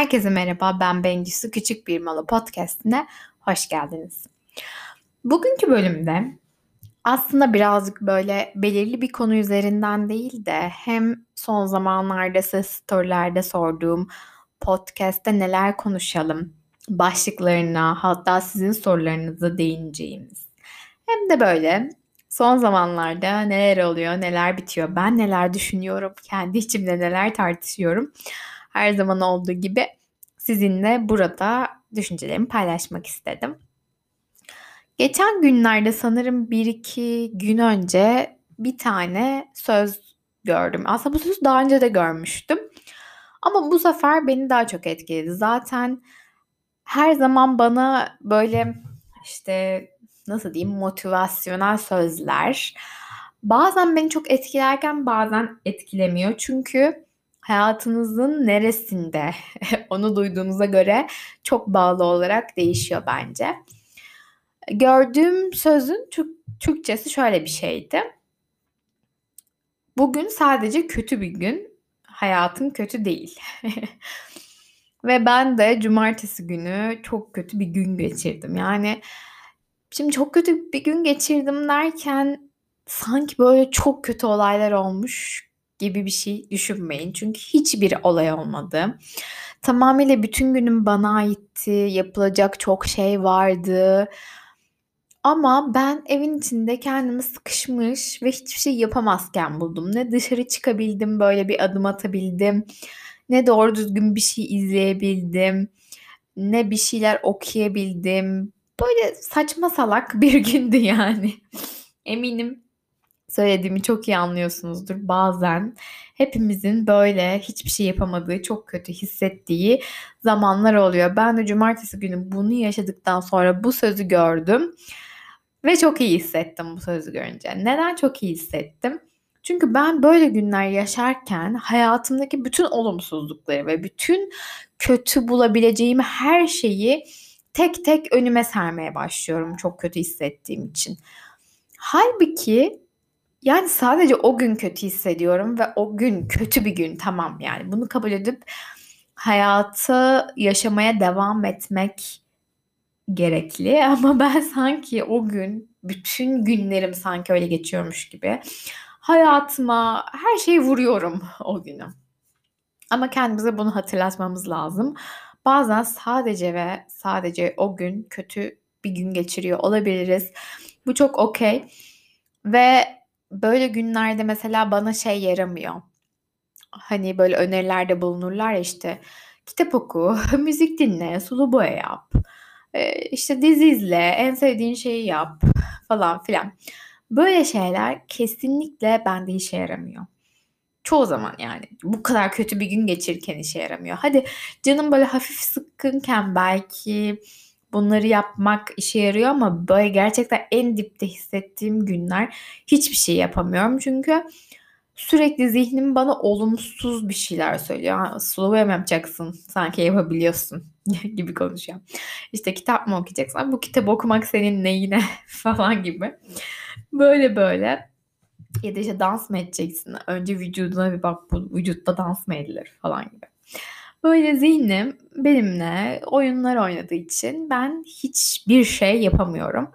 Herkese merhaba, ben Bengüsü Küçük Bir Malı Podcast'ine hoş geldiniz. Bugünkü bölümde aslında birazcık böyle belirli bir konu üzerinden değil de hem son zamanlarda ses storylerde sorduğum podcast'te neler konuşalım başlıklarına hatta sizin sorularınıza değineceğimiz hem de böyle son zamanlarda neler oluyor, neler bitiyor, ben neler düşünüyorum, kendi içimde neler tartışıyorum her zaman olduğu gibi sizinle burada düşüncelerimi paylaşmak istedim. Geçen günlerde sanırım bir iki gün önce bir tane söz gördüm. Aslında bu sözü daha önce de görmüştüm. Ama bu sefer beni daha çok etkiledi. Zaten her zaman bana böyle işte nasıl diyeyim motivasyonel sözler bazen beni çok etkilerken bazen etkilemiyor. Çünkü hayatınızın neresinde onu duyduğunuza göre çok bağlı olarak değişiyor bence. Gördüğüm sözün Türkçesi şöyle bir şeydi. Bugün sadece kötü bir gün, hayatın kötü değil. Ve ben de cumartesi günü çok kötü bir gün geçirdim. Yani şimdi çok kötü bir gün geçirdim derken sanki böyle çok kötü olaylar olmuş gibi bir şey düşünmeyin. Çünkü hiçbir olay olmadı. Tamamıyla bütün günüm bana aitti. Yapılacak çok şey vardı. Ama ben evin içinde kendimi sıkışmış ve hiçbir şey yapamazken buldum. Ne dışarı çıkabildim, böyle bir adım atabildim. Ne doğru düzgün bir şey izleyebildim. Ne bir şeyler okuyabildim. Böyle saçma salak bir gündü yani. Eminim söylediğimi çok iyi anlıyorsunuzdur. Bazen hepimizin böyle hiçbir şey yapamadığı, çok kötü hissettiği zamanlar oluyor. Ben de cumartesi günü bunu yaşadıktan sonra bu sözü gördüm ve çok iyi hissettim bu sözü görünce. Neden çok iyi hissettim? Çünkü ben böyle günler yaşarken hayatımdaki bütün olumsuzlukları ve bütün kötü bulabileceğim her şeyi tek tek önüme sermeye başlıyorum çok kötü hissettiğim için. Halbuki yani sadece o gün kötü hissediyorum ve o gün kötü bir gün tamam yani bunu kabul edip hayatı yaşamaya devam etmek gerekli ama ben sanki o gün bütün günlerim sanki öyle geçiyormuş gibi hayatıma her şeyi vuruyorum o günü. Ama kendimize bunu hatırlatmamız lazım. Bazen sadece ve sadece o gün kötü bir gün geçiriyor olabiliriz. Bu çok okey. Ve böyle günlerde mesela bana şey yaramıyor. Hani böyle önerilerde bulunurlar işte kitap oku, müzik dinle, sulu boya yap, işte dizi izle, en sevdiğin şeyi yap falan filan. Böyle şeyler kesinlikle bende işe yaramıyor. Çoğu zaman yani bu kadar kötü bir gün geçirirken işe yaramıyor. Hadi canım böyle hafif sıkkınken belki bunları yapmak işe yarıyor ama böyle gerçekten en dipte hissettiğim günler hiçbir şey yapamıyorum. Çünkü sürekli zihnim bana olumsuz bir şeyler söylüyor. Ha, slow yapacaksın sanki yapabiliyorsun gibi konuşuyor. İşte kitap mı okuyacaksın? Bu kitabı okumak senin neyine falan gibi. Böyle böyle. Ya da işte dans mı edeceksin? Önce vücuduna bir bak bu vücutta dans mı edilir falan gibi. Böyle zihnim benimle oyunlar oynadığı için ben hiçbir şey yapamıyorum.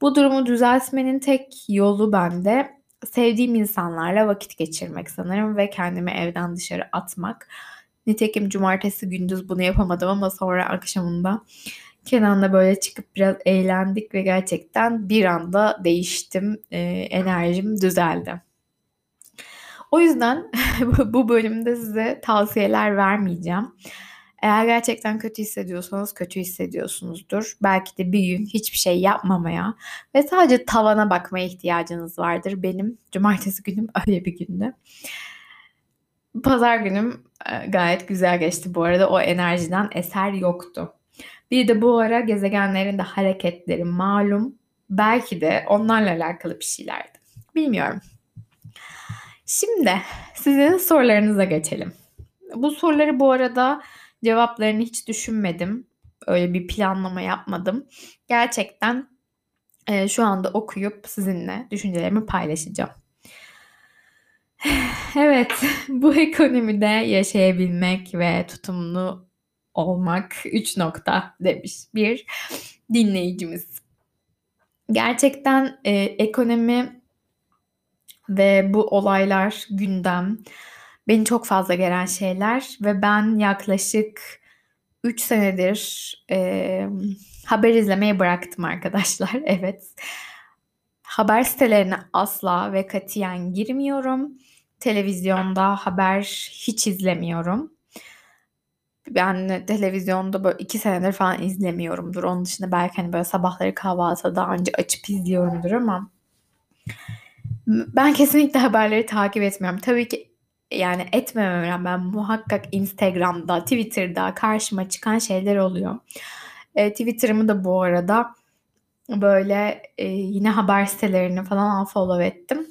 Bu durumu düzeltmenin tek yolu bende sevdiğim insanlarla vakit geçirmek sanırım ve kendimi evden dışarı atmak. Nitekim cumartesi gündüz bunu yapamadım ama sonra akşamında Kenan'la böyle çıkıp biraz eğlendik ve gerçekten bir anda değiştim. E, enerjim düzeldi. O yüzden bu bölümde size tavsiyeler vermeyeceğim. Eğer gerçekten kötü hissediyorsanız kötü hissediyorsunuzdur. Belki de bir gün hiçbir şey yapmamaya ve sadece tavana bakmaya ihtiyacınız vardır. Benim cumartesi günüm öyle bir gündü. Pazar günüm e, gayet güzel geçti bu arada. O enerjiden eser yoktu. Bir de bu ara gezegenlerin de hareketleri malum. Belki de onlarla alakalı bir şeylerdi. Bilmiyorum. Şimdi sizin sorularınıza geçelim. Bu soruları bu arada cevaplarını hiç düşünmedim. Öyle bir planlama yapmadım. Gerçekten e, şu anda okuyup sizinle düşüncelerimi paylaşacağım. Evet, bu ekonomide yaşayabilmek ve tutumlu olmak 3 nokta demiş bir dinleyicimiz. Gerçekten, eee, ekonomi ve bu olaylar, gündem beni çok fazla geren şeyler ve ben yaklaşık 3 senedir, emm, haber izlemeyi bıraktım arkadaşlar. Evet. Haber sitelerine asla ve katiyen girmiyorum. Televizyonda haber hiç izlemiyorum. Ben televizyonda böyle 2 senedir falan izlemiyorumdur. Onun dışında belki, hani, böyle sabahları kahvaltıda daha önce açıp izliyorumdur ama ben kesinlikle haberleri takip etmiyorum. Tabii ki, yani, etmememe rağmen muhakkak Instagram'da, Twitter'da karşıma çıkan şeyler oluyor. Eee, Twitter'ımı da bu arada böyle, eee, yine haber sitelerini falan unfollow ettim.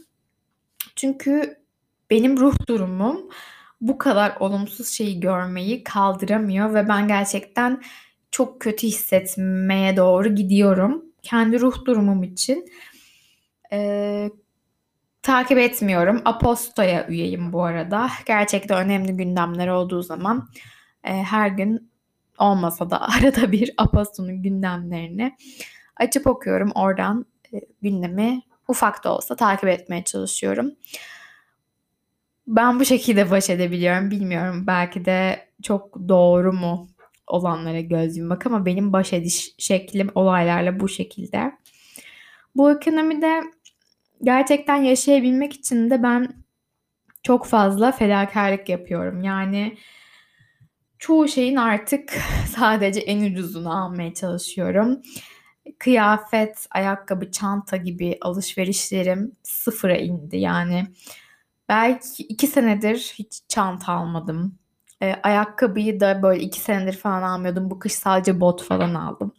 Çünkü benim ruh durumum bu kadar olumsuz şeyi görmeyi kaldıramıyor ve ben gerçekten çok kötü hissetmeye doğru gidiyorum. Kendi ruh durumum için, eee, takip etmiyorum. Aposto'ya üyeyim bu arada. Gerçekten önemli gündemler olduğu zaman, eee, her gün olmasa da arada bir Aposto'nun gündemlerini açıp okuyorum. Oradan, eee, gündemi ufak da olsa takip etmeye çalışıyorum. Ben bu şekilde baş edebiliyorum. Bilmiyorum belki de çok doğru mu olanlara göz yummak ama benim baş ediş şeklim olaylarla bu şekilde. Bu ekonomide gerçekten yaşayabilmek için de ben çok fazla fedakârlık yapıyorum. Yani çoğu şeyin artık sadece en ucuzunu almaya çalışıyorum. Kıyafet, ayakkabı, çanta gibi alışverişlerim sıfıra indi. Yani belki 2 senedir hiç çanta almadım. Eee, ayakkabıyı da böyle 2 senedir falan almıyordum. Bu kış sadece bot falan aldım.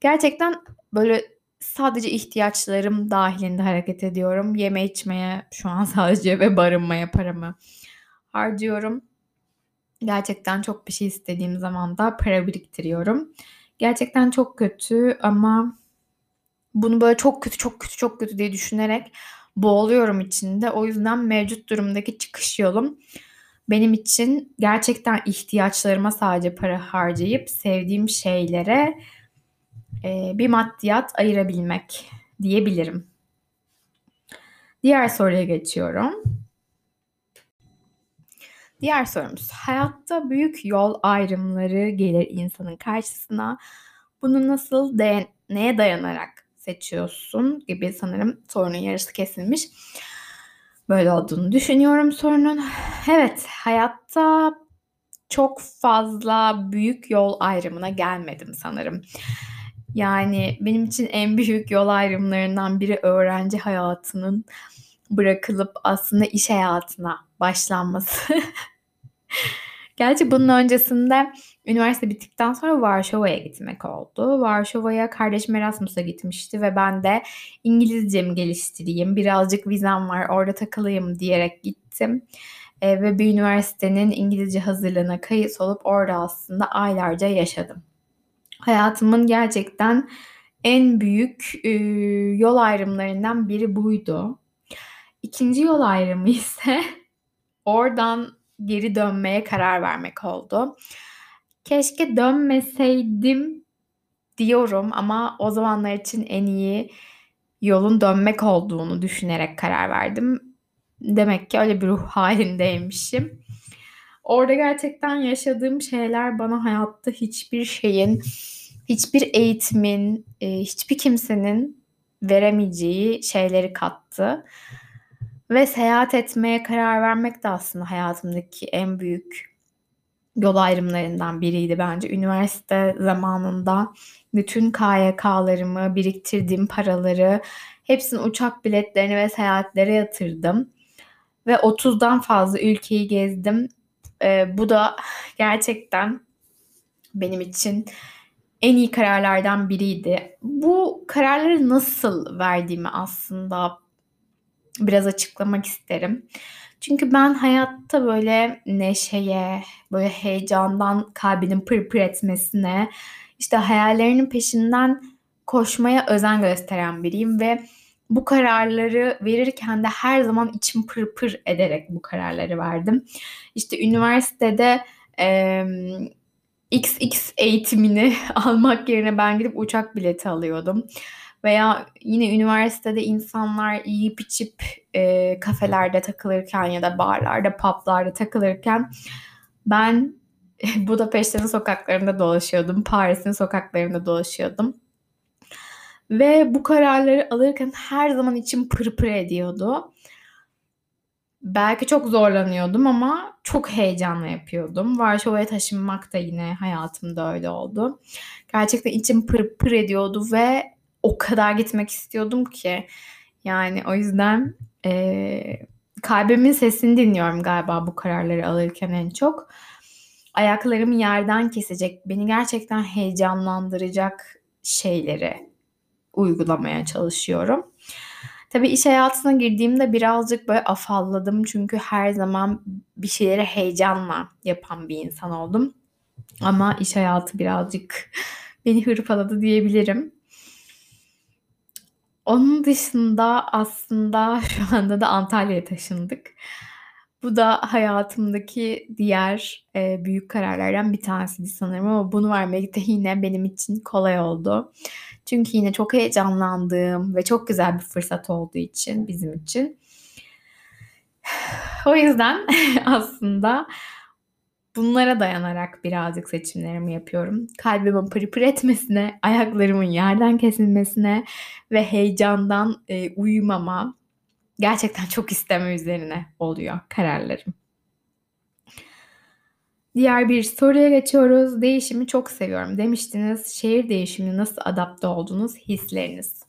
Gerçekten böyle sadece ihtiyaçlarım dâhilinde hareket ediyorum. Yeme içmeye şu an sadece ve barınmaya paramı harcıyorum. Gerçekten çok bir şey istediğim zaman da para biriktiriyorum. Gerçekten çok kötü ama bunu böyle çok kötü, çok kötü, çok kötü diye düşünerek boğuluyorum içinde. O yüzden mevcut durumdaki çıkış yolum benim için gerçekten ihtiyaçlarıma sadece para harcayıp sevdiğim şeylere, eee, bir maddiyat ayırabilmek diyebilirim. Diğer soruya geçiyorum. Diğer sorumuz: Hayatta büyük yol ayrımları gelir insanın karşısına. Bunu nasıl dayan neye dayanarak seçiyorsun gibi sanırım sorunun yarısı kesilmiş. Böyle olduğunu düşünüyorum sorunun. Evet, hayatta çok fazla büyük yol ayrımına gelmedim sanırım. Yani benim için en büyük yol ayrımlarından biri öğrenci hayatının bırakılıp aslında iş hayatına başlanması. Gerçi bunun öncesinde üniversite bittikten sonra Varşova'ya gitmek oldu. Varşova'ya kardeşim Erasmus'a gitmişti ve ben de İngilizcemi geliştireyim, birazcık vizem var, orada takılayım diyerek gittim. Eee, ve bir üniversitenin İngilizce hazırlığına kayıt olup orada aslında aylarca yaşadım. Hayatımın gerçekten en büyük, ııı, yol ayrımlarından biri buydu. 2'nci yol ayrımı ise oradan geri dönmeye karar vermek oldu. Keşke dönmeseydim diyorum ama o zamanlar için en iyi yolun dönmek olduğunu düşünerek karar verdim. Demek ki öyle bir ruh hâlindeymişim. Orada gerçekten yaşadığım şeyler bana hayatta hiçbir şeyin, hiçbir eğitimin, eee, hiçbir kimsenin veremeyeceği şeyleri kattı. Ve seyahat etmeye karar vermek de aslında hayatımdaki en büyük yol ayrımlarından biriydi bence. Üniversite zamanında bütün KYK'larımı, biriktirdiğim paraları hepsini uçak biletlerine ve seyahatlere yatırdım ve 30'dan fazla ülkeyi gezdim. Eee, bu da gerçekten benim için en iyi kararlardan biriydi. Bu kararları nasıl verdiğimi aslında biraz açıklamak isterim. Çünkü ben hayatta böyle neşeye, böyle heyecandan kalbinin pır pır etmesine, işte hayallerinin peşinden koşmaya özen gösteren biriyim ve bu kararları verirken de her zaman içim pır pır ederek bu kararları verdim. İşte üniversitede, emm, XX eğitimini almak yerine ben gidip uçak bileti alıyordum. Veya yine üniversitede insanlar yiyip içip e, kafelerde takılırken ya da barlarda, publarda takılırken ben Budapeşte'nin sokaklarında dolaşıyordum. Paris'in sokaklarında dolaşıyordum. Ve bu kararları alırken her zaman içim pırpır ediyordu. Belki çok zorlanıyordum ama çok heyecanla yapıyordum. Varşova'ya taşınmak da yine hayatımda öyle oldu. Gerçekten içim pırpır ediyordu ve o kadar gitmek istiyordum ki. Yani o yüzden e, kalbimin sesini dinliyorum galiba bu kararları alırken en çok. Ayaklarımı yerden kesecek, beni gerçekten heyecanlandıracak şeyleri uygulamaya çalışıyorum. Tabii iş hayatına girdiğimde birazcık böyle afalladım. Çünkü her zaman bir şeyleri heyecanla yapan bir insan oldum. Ama iş hayatı birazcık beni hırpaladı diyebilirim. Onun dışında aslında şu anda da Antalya'ya taşındık. Bu da hayatımdaki diğer e, büyük kararlardan bir tanesiydi sanırım ama bunu vermek de yine benim için kolay oldu. Çünkü yine çok heyecanlandığım ve çok güzel bir fırsat olduğu için bizim için. O yüzden aslında bunlara dayanarak birazcık seçimlerimi yapıyorum. Kalbimin pırpır etmesine, ayaklarımın yerden kesilmesine ve heyecandan e, uyumama, gerçekten çok isteme üzerine oluyor kararlarım. Diğer bir soruya geçiyoruz. Değişimi çok seviyorum demiştiniz. Şehir değişimine nasıl adapte oldunuz? Hisleriniz.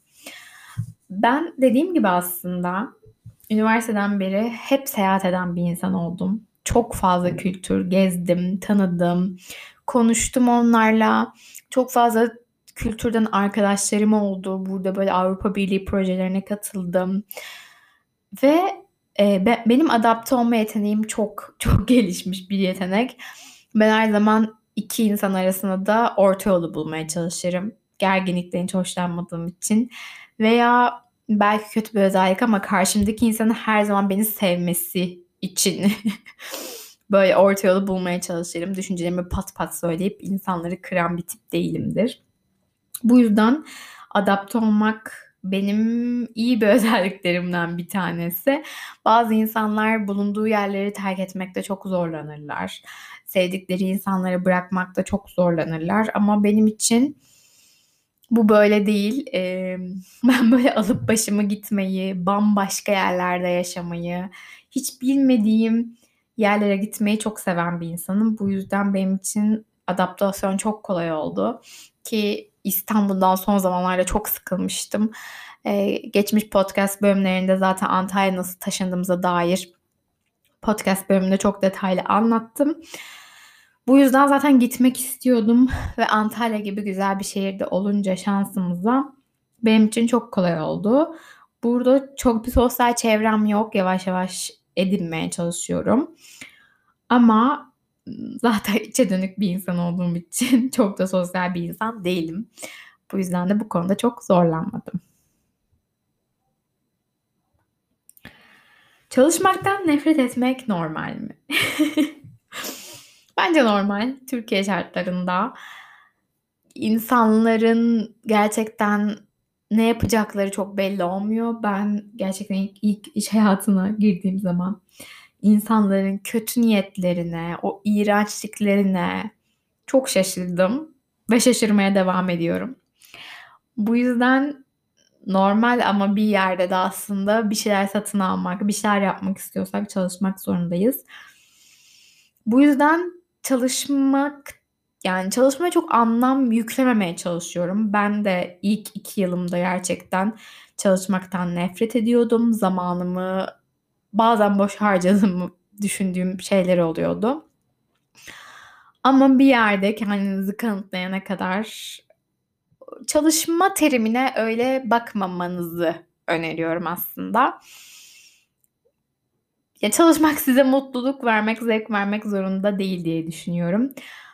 Ben dediğim gibi aslında üniversiteden beri hep seyahat eden bir insan oldum. Çok fazla kültür gezdim, tanıdım, konuştum onlarla. Çok fazla kültürden arkadaşlarım oldu. Burada böyle Avrupa Birliği projelerine katıldım. Ve e, be, benim adapte olma yeteneğim çok çok gelişmiş bir yetenek. Ben her zaman iki insan arasında da orta yolu bulmaya çalışırım. Gerginlikten hiç hoşlanmadığım için. Veya belki kötü bir özellik ama karşımdaki insanın her zaman beni sevmesi için böyle orta yolu bulmaya çalışırım. Düşüncelerimi pat pat söyleyip insanları kıran bir tip değilimdir. Bu yüzden adapte olmak benim iyi bir özelliklerimden bir tanesi. Bazı insanlar bulunduğu yerleri terk etmekte çok zorlanırlar. Sevdikleri insanları bırakmakta çok zorlanırlar ama benim için bu böyle değil. Ben böyle alıp başımı gitmeyi, bambaşka yerlerde yaşamayı, hiç bilmediğim yerlere gitmeyi çok seven bir insanım. Bu yüzden benim için adaptasyon çok kolay oldu ki İstanbul'dan son zamanlarda çok sıkılmıştım. Ee, geçmiş podcast bölümlerinde zaten Antalya nasıl taşındığımıza dair podcast bölümünde çok detaylı anlattım. Bu yüzden zaten gitmek istiyordum ve Antalya gibi güzel bir şehirde olunca şansımıza benim için çok kolay oldu. Burada çok bir sosyal çevrem yok. Yavaş yavaş edinmeye çalışıyorum. Ama zaten içe dönük bir insan olduğum için çok da sosyal bir insan değilim. Bu yüzden de bu konuda çok zorlanmadım. Çalışmaktan nefret etmek normal mi? Bence normal. Türkiye şartlarında insanların gerçekten ne yapacakları çok belli olmuyor. Ben gerçekten ilk, ilk iş hayatına girdiğim zaman insanların kötü niyetlerine, o iğrençliklerine çok şaşırdım ve şaşırmaya devam ediyorum. Bu yüzden normal ama bir yerde de aslında bir şeyler satın almak, bir şeyler yapmak istiyorsak çalışmak zorundayız. Bu yüzden çalışmak yani çalışmaya çok anlam yüklememeye çalışıyorum. Ben de ilk iki yılımda gerçekten çalışmaktan nefret ediyordum. Zamanımı bazen boş harcadığımı düşündüğüm şeyler oluyordu. Ama bir yerde kendinizi kanıtlayana kadar çalışma terimine öyle bakmamanızı öneriyorum aslında. Ya çalışmak size mutluluk vermek, zevk vermek zorunda değil diye düşünüyorum.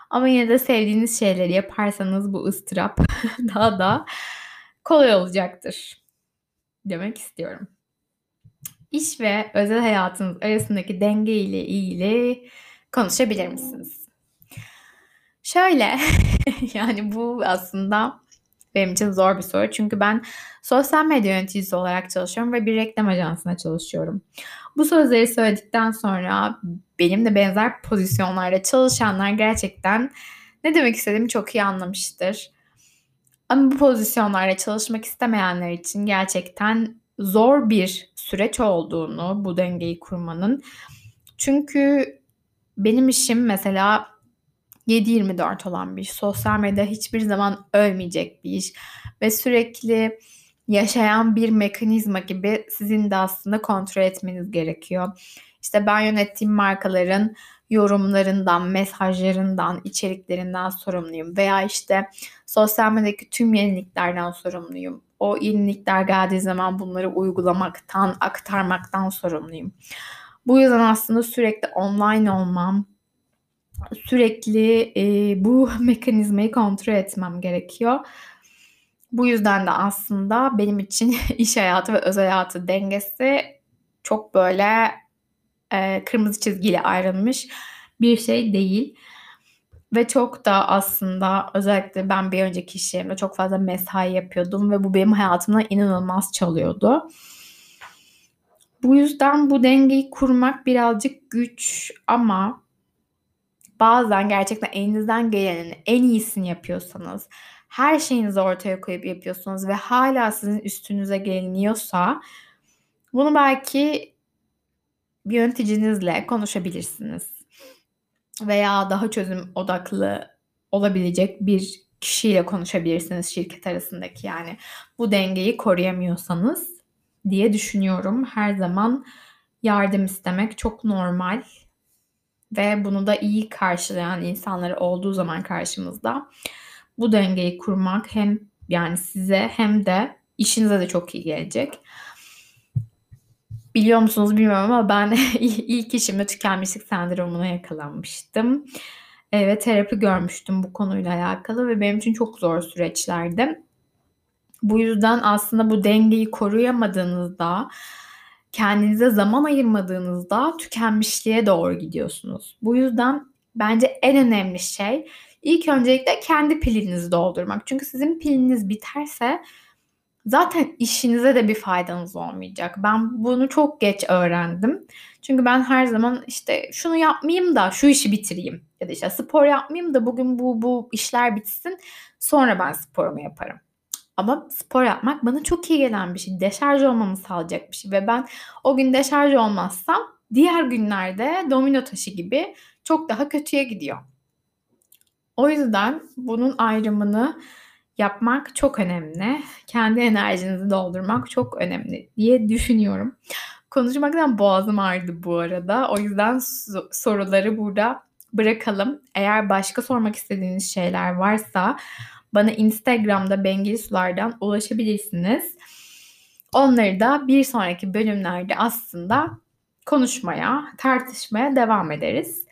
Ama yine de sevdiğiniz şeyleri yaparsanız bu ıstırap daha da kolay olacaktır demek istiyorum. İş ve özel hayatınız arasındaki denge ile ilgili konuşabilir misiniz? Şöyle, yani bu aslında benim için zor bir soru. Çünkü ben sosyal medya yöneticisi olarak çalışıyorum ve bir reklam ajansında çalışıyorum. Bu sözleri söyledikten sonra benimle benzer pozisyonlarda çalışanlar gerçekten ne demek istediğimi çok iyi anlamıştır. Ama bu pozisyonlarda çalışmak istemeyenler için gerçekten zor bir süreç olduğunu bu dengeyi kurmanın. Çünkü benim işim mesela 7-24 olan bir iş. Sosyal medya hiçbir zaman ölmeyecek bir iş. Ve sürekli yaşayan bir mekanizma gibi sizin de aslında kontrol etmeniz gerekiyor. İşte ben yönettiğim markaların yorumlarından, mesajlarından, içeriklerinden sorumluyum. Veya işte sosyal medyadaki tüm yeniliklerden sorumluyum. O yenilikler geldiği zaman bunları uygulamaktan, aktarmaktan sorumluyum. Bu yüzden aslında sürekli online olmam, sürekli e, bu mekanizmayı kontrol etmem gerekiyor. Bu yüzden de aslında benim için iş hayatı ve özel hayatı dengesi çok böyle e, kırmızı çizgiyle ayrılmış bir şey değil. Ve çok da aslında özellikle ben bir önceki işlerimde çok fazla mesai yapıyordum ve bu benim hayatımda inanılmaz çalıyordu. Bu yüzden bu dengeyi kurmak birazcık güç ama bazen gerçekten elinizden gelenin en iyisini yapıyorsanız, her şeyinizi ortaya koyup yapıyorsunuz ve hala sizin üstünüze geliniyorsa bunu belki bir yöneticinizle konuşabilirsiniz. Veya daha çözüm odaklı olabilecek bir kişiyle konuşabilirsiniz şirket arasındaki yani bu dengeyi koruyamıyorsanız diye düşünüyorum. Her zaman yardım istemek çok normal ve bunu da iyi karşılayan insanlar olduğu zaman karşımızda bu dengeyi kurmak hem yani size hem de işinize de çok iyi gelecek. Biliyor musunuz bilmiyorum ama ben ilk işimde tükenmişlik sendromuna yakalanmıştım. Ve terapi görmüştüm bu konuyla alakalı ve benim için çok zor süreçlerdi. Bu yüzden aslında bu dengeyi koruyamadığınızda kendinize zaman ayırmadığınızda tükenmişliğe doğru gidiyorsunuz. Bu yüzden bence en önemli şey ilk öncelikle kendi pilinizi doldurmak. Çünkü sizin piliniz biterse zaten işinize de bir faydanız olmayacak. Ben bunu çok geç öğrendim. Çünkü ben her zaman işte şunu yapmayayım da şu işi bitireyim. Ya da işte spor yapmayayım da bugün bu bu işler bitsin sonra ben sporumu yaparım. Ama spor yapmak bana çok iyi gelen bir şey. Deşarj olmamı sağlayacak bir şey. Ve ben o gün deşarj olmazsam diğer günlerde domino taşı gibi çok daha kötüye gidiyor. O yüzden bunun ayrımını yapmak çok önemli. Kendi enerjinizi doldurmak çok önemli diye düşünüyorum. Konuşmaktan boğazım ağrıdı bu arada. O yüzden soruları burada bırakalım. Eğer başka sormak istediğiniz şeyler varsa bana Instagram'da Bengili Sular'dan ulaşabilirsiniz. Onları da bir sonraki bölümlerde aslında konuşmaya, tartışmaya devam ederiz.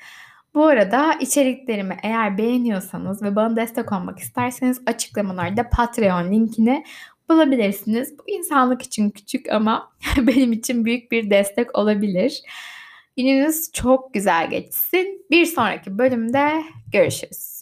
Bu arada içeriklerimi eğer beğeniyorsanız ve bana destek olmak isterseniz açıklamalarda Patreon linkini bulabilirsiniz. Bu insanlık için küçük ama benim için büyük bir destek olabilir. Gününüz çok güzel geçsin. Bir sonraki bölümde görüşürüz.